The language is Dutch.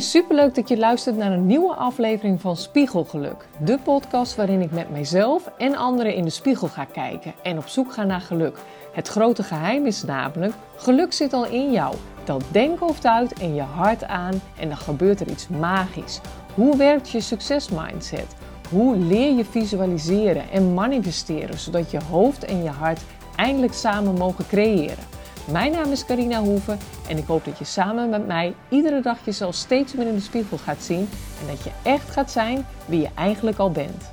Superleuk dat je luistert naar een nieuwe aflevering van Spiegelgeluk. De podcast waarin ik met mijzelf en anderen in de spiegel ga kijken en op zoek ga naar geluk. Het grote geheim is namelijk, geluk zit al in jou. Tel denkhoofd uit en je hart aan en dan gebeurt er iets magisch. Hoe werkt je succesmindset? Hoe leer je visualiseren en manifesteren zodat je hoofd en je hart eindelijk samen mogen creëren? Mijn naam is Carina Hoeven en ik hoop dat je samen met mij iedere dag jezelf steeds meer in de spiegel gaat zien en dat je echt gaat zijn wie je eigenlijk al bent.